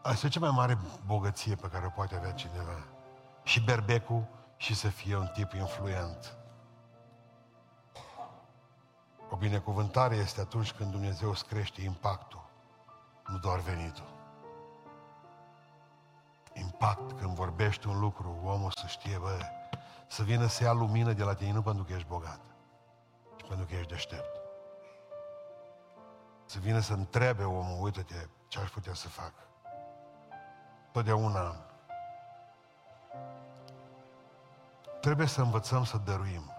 Speaker 1: Asta e cea mai mare bogăție pe care o poate avea cineva. Și berbecul și să fie un tip influent. O binecuvântare este atunci când Dumnezeu îți crește impactul, nu doar venitul. Impact, când vorbești un lucru, omul să știe, bă, să vină să ia lumină de la tine, nu pentru că ești bogat, ci pentru că ești deștept. Să vină să întrebe omul, uite-te, ce aș putea să fac. Totdeauna trebuie să învățăm să dăruim.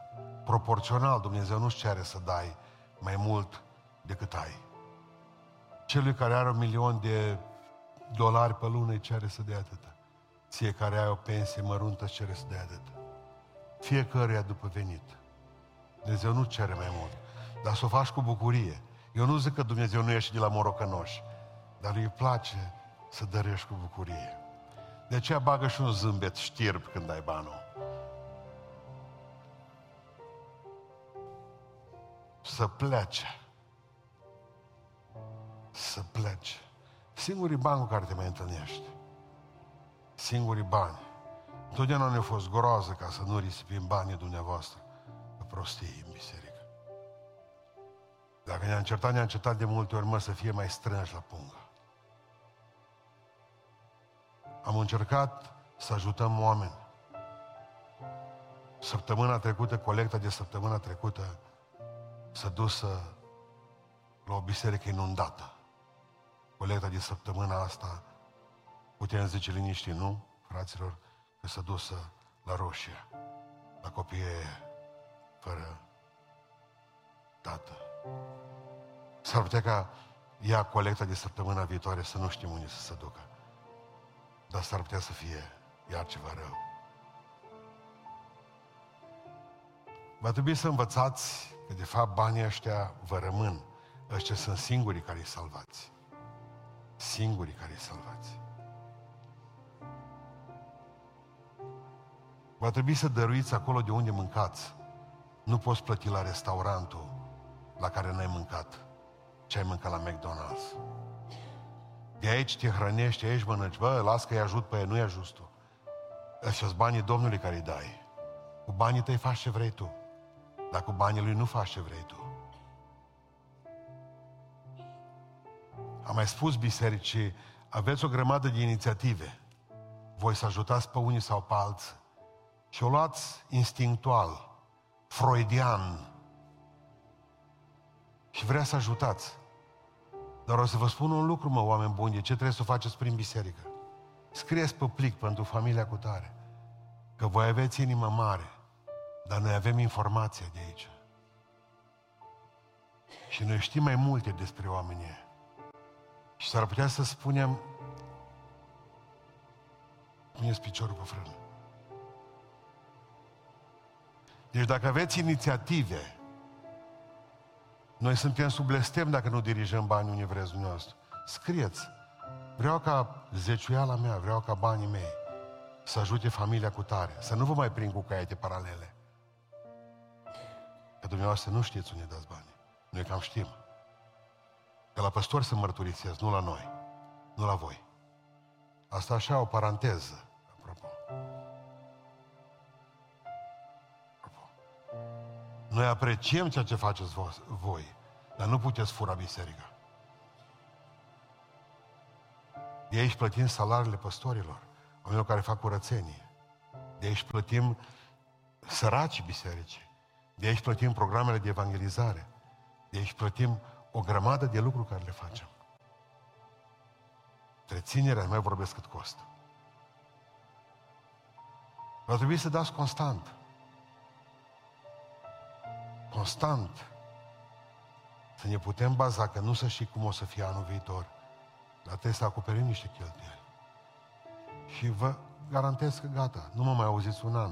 Speaker 1: Proporțional, Dumnezeu nu-și cere să dai mai mult decât ai. Celui care are un milion de dolari pe lună îi cere să dea atâta. Ție care ai o pensie măruntă îți cere să dea atâta. Fiecăruia după venit. Dumnezeu nu cere mai mult. Dar să o faci cu bucurie. Eu nu zic că Dumnezeu nu ești de la morocănoși, dar lui place să dărești cu bucurie. De aceea bagă și un zâmbet știrb când ai banul. Să plece. Să plece. Singurii bani cu care te mai întâlnești. Singurii bani. Totdeauna ne-a fost groază ca să nu risipim banii dumneavoastră pe prostii în biserică. Dacă ne-am certat, ne-am certat de multe ori, mă, să fie mai strânși la pungă. Am încercat să ajutăm oameni. Săptămâna trecută, colecta de săptămâna trecută, s-a dusă la o biserică inundată. Colecta de săptămâna asta, putem zice liniștit, nu, fraților, că s-a dusă la roșie, la copii fără tată. S-ar putea ca ea colecta de săptămâna viitoare să nu știm unde să se ducă. Dar s-ar putea să fie iar ceva rău. Va trebui să învățați că de fapt banii ăștia vă rămân. Ăștia sunt singurii care îi salvați. Singurii care îi salvați. Va trebui să dăruiți acolo de unde mâncați. Nu poți plăti la restaurantul la care n-ai mâncat ce ai mâncat la McDonald's. De aici te hrănești, aici mănânci. Bă, las că-i ajut pe ei, nu-i ajut tu. Ăștia banii Domnului care îi dai. Cu banii tăi faci ce vrei tu. Dar cu banii lui nu faci ce vrei tu. Am mai spus bisericii, aveți o grămadă de inițiative. Voi să ajutați pe unii sau pe alții. Și o luați instinctual, freudian, și vrea să ajutați. Dar o să vă spun un lucru, mă, oameni buni, de ce trebuie să o faceți prin biserică. Scrieți pe plic pentru familia cu tare. Că voi aveți inimă mare, dar noi avem informația de aici. Și noi știm mai multe despre oamenii Și s-ar putea să spunem, puneți piciorul pe frână. Deci dacă aveți inițiative, noi suntem sub blestem dacă nu dirijăm banii unde vreți dumneavoastră. Scrieți. Vreau ca zeciuiala mea, vreau ca banii mei să ajute familia cu tare. Să nu vă mai prind cu caiete paralele. Că dumneavoastră nu știți unde dați banii. Noi cam știm. Că la păstori să mărturisesc, nu la noi. Nu la voi. Asta așa o paranteză, Noi apreciem ceea ce faceți voi, dar nu puteți fura biserica. De aici plătim salariile păstorilor, oamenilor care fac curățenie. De aici plătim săracii biserici. De aici plătim programele de evangelizare. De aici plătim o grămadă de lucruri care le facem. Treținerea, mai vorbesc cât costă. Va trebui să dați constant. Constant. Să ne putem baza că nu să știi cum o să fie anul viitor, dar trebuie să acoperim niște cheltuieli. Și vă garantez că gata, nu mă mai auziți un an.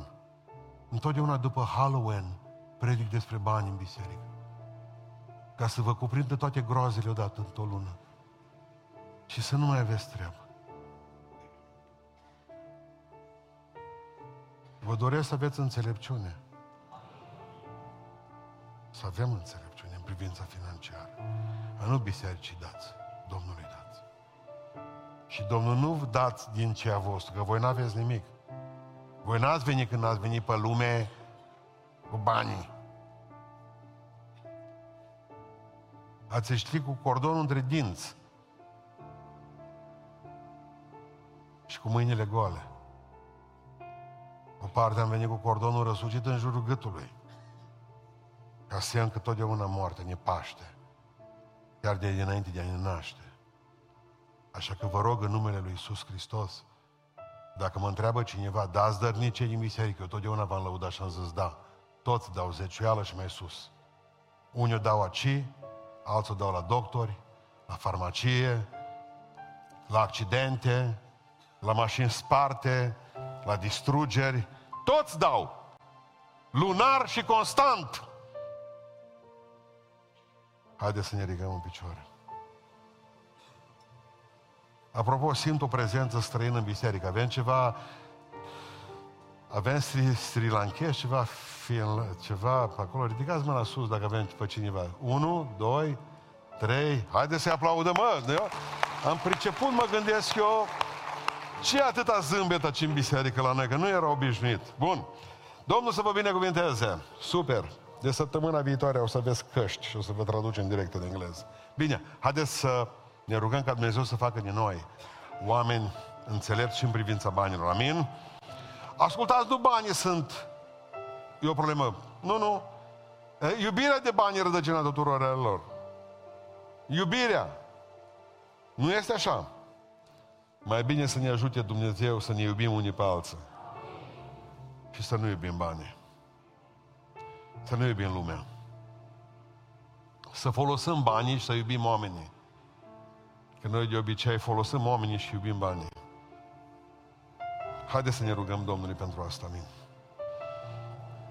Speaker 1: Întotdeauna după Halloween predic despre bani în biserică. Ca să vă cuprindă toate groazele odată într-o lună. Și să nu mai aveți treabă. Vă doresc să aveți înțelepciune. Să avem înțelepciune în privința financiară. A nu bisericii dați, Domnului dați. Și Domnul nu dați din ce a vostru, că voi nu aveți nimic. Voi n-ați venit când ați venit pe lume cu banii. Ați ieșit cu cordonul între dinți. Și cu mâinile goale. O parte am venit cu cordonul răsucit în jurul gâtului. Ca să că totdeauna moarte ne paște. Chiar de dinainte de a ne naște. Așa că vă rog în numele Lui Iisus Hristos, dacă mă întreabă cineva, dați dărnice din biserică, eu totdeauna v-am lăudat și am zis da. Toți dau zeciuială și mai sus. Unii o dau aici, alții o dau la doctori, la farmacie, la accidente, la mașini sparte, la distrugeri. Toți dau. Lunar și constant. Haideți să ne ridicăm în picioare. Apropo, simt o prezență străină în biserică. Avem ceva avem Sri, Sri Lankez, ceva, ceva pe acolo. Ridicați mâna sus dacă avem pe cineva. Unu, doi, trei. Haideți să-i aplaudăm, mă! Eu am priceput, mă gândesc eu, ce atâta zâmbet aici în biserică la noi, că nu era obișnuit. Bun. Domnul să vă binecuvinteze. Super. De săptămâna viitoare o să aveți căști și o să vă traducem direct în engleză. Bine, haideți să ne rugăm ca Dumnezeu să facă din noi oameni înțelepți și în privința banilor. Amin? Ascultați, nu banii sunt... E o problemă. Nu, nu. Iubirea de bani e rădăcina tuturor lor. Iubirea. Nu este așa. Mai bine să ne ajute Dumnezeu să ne iubim unii pe alții. Și să nu iubim banii. Să nu iubim lumea. Să folosim banii și să iubim oamenii. Că noi de obicei folosim oamenii și iubim banii. Haideți să ne rugăm Domnului pentru asta, amin.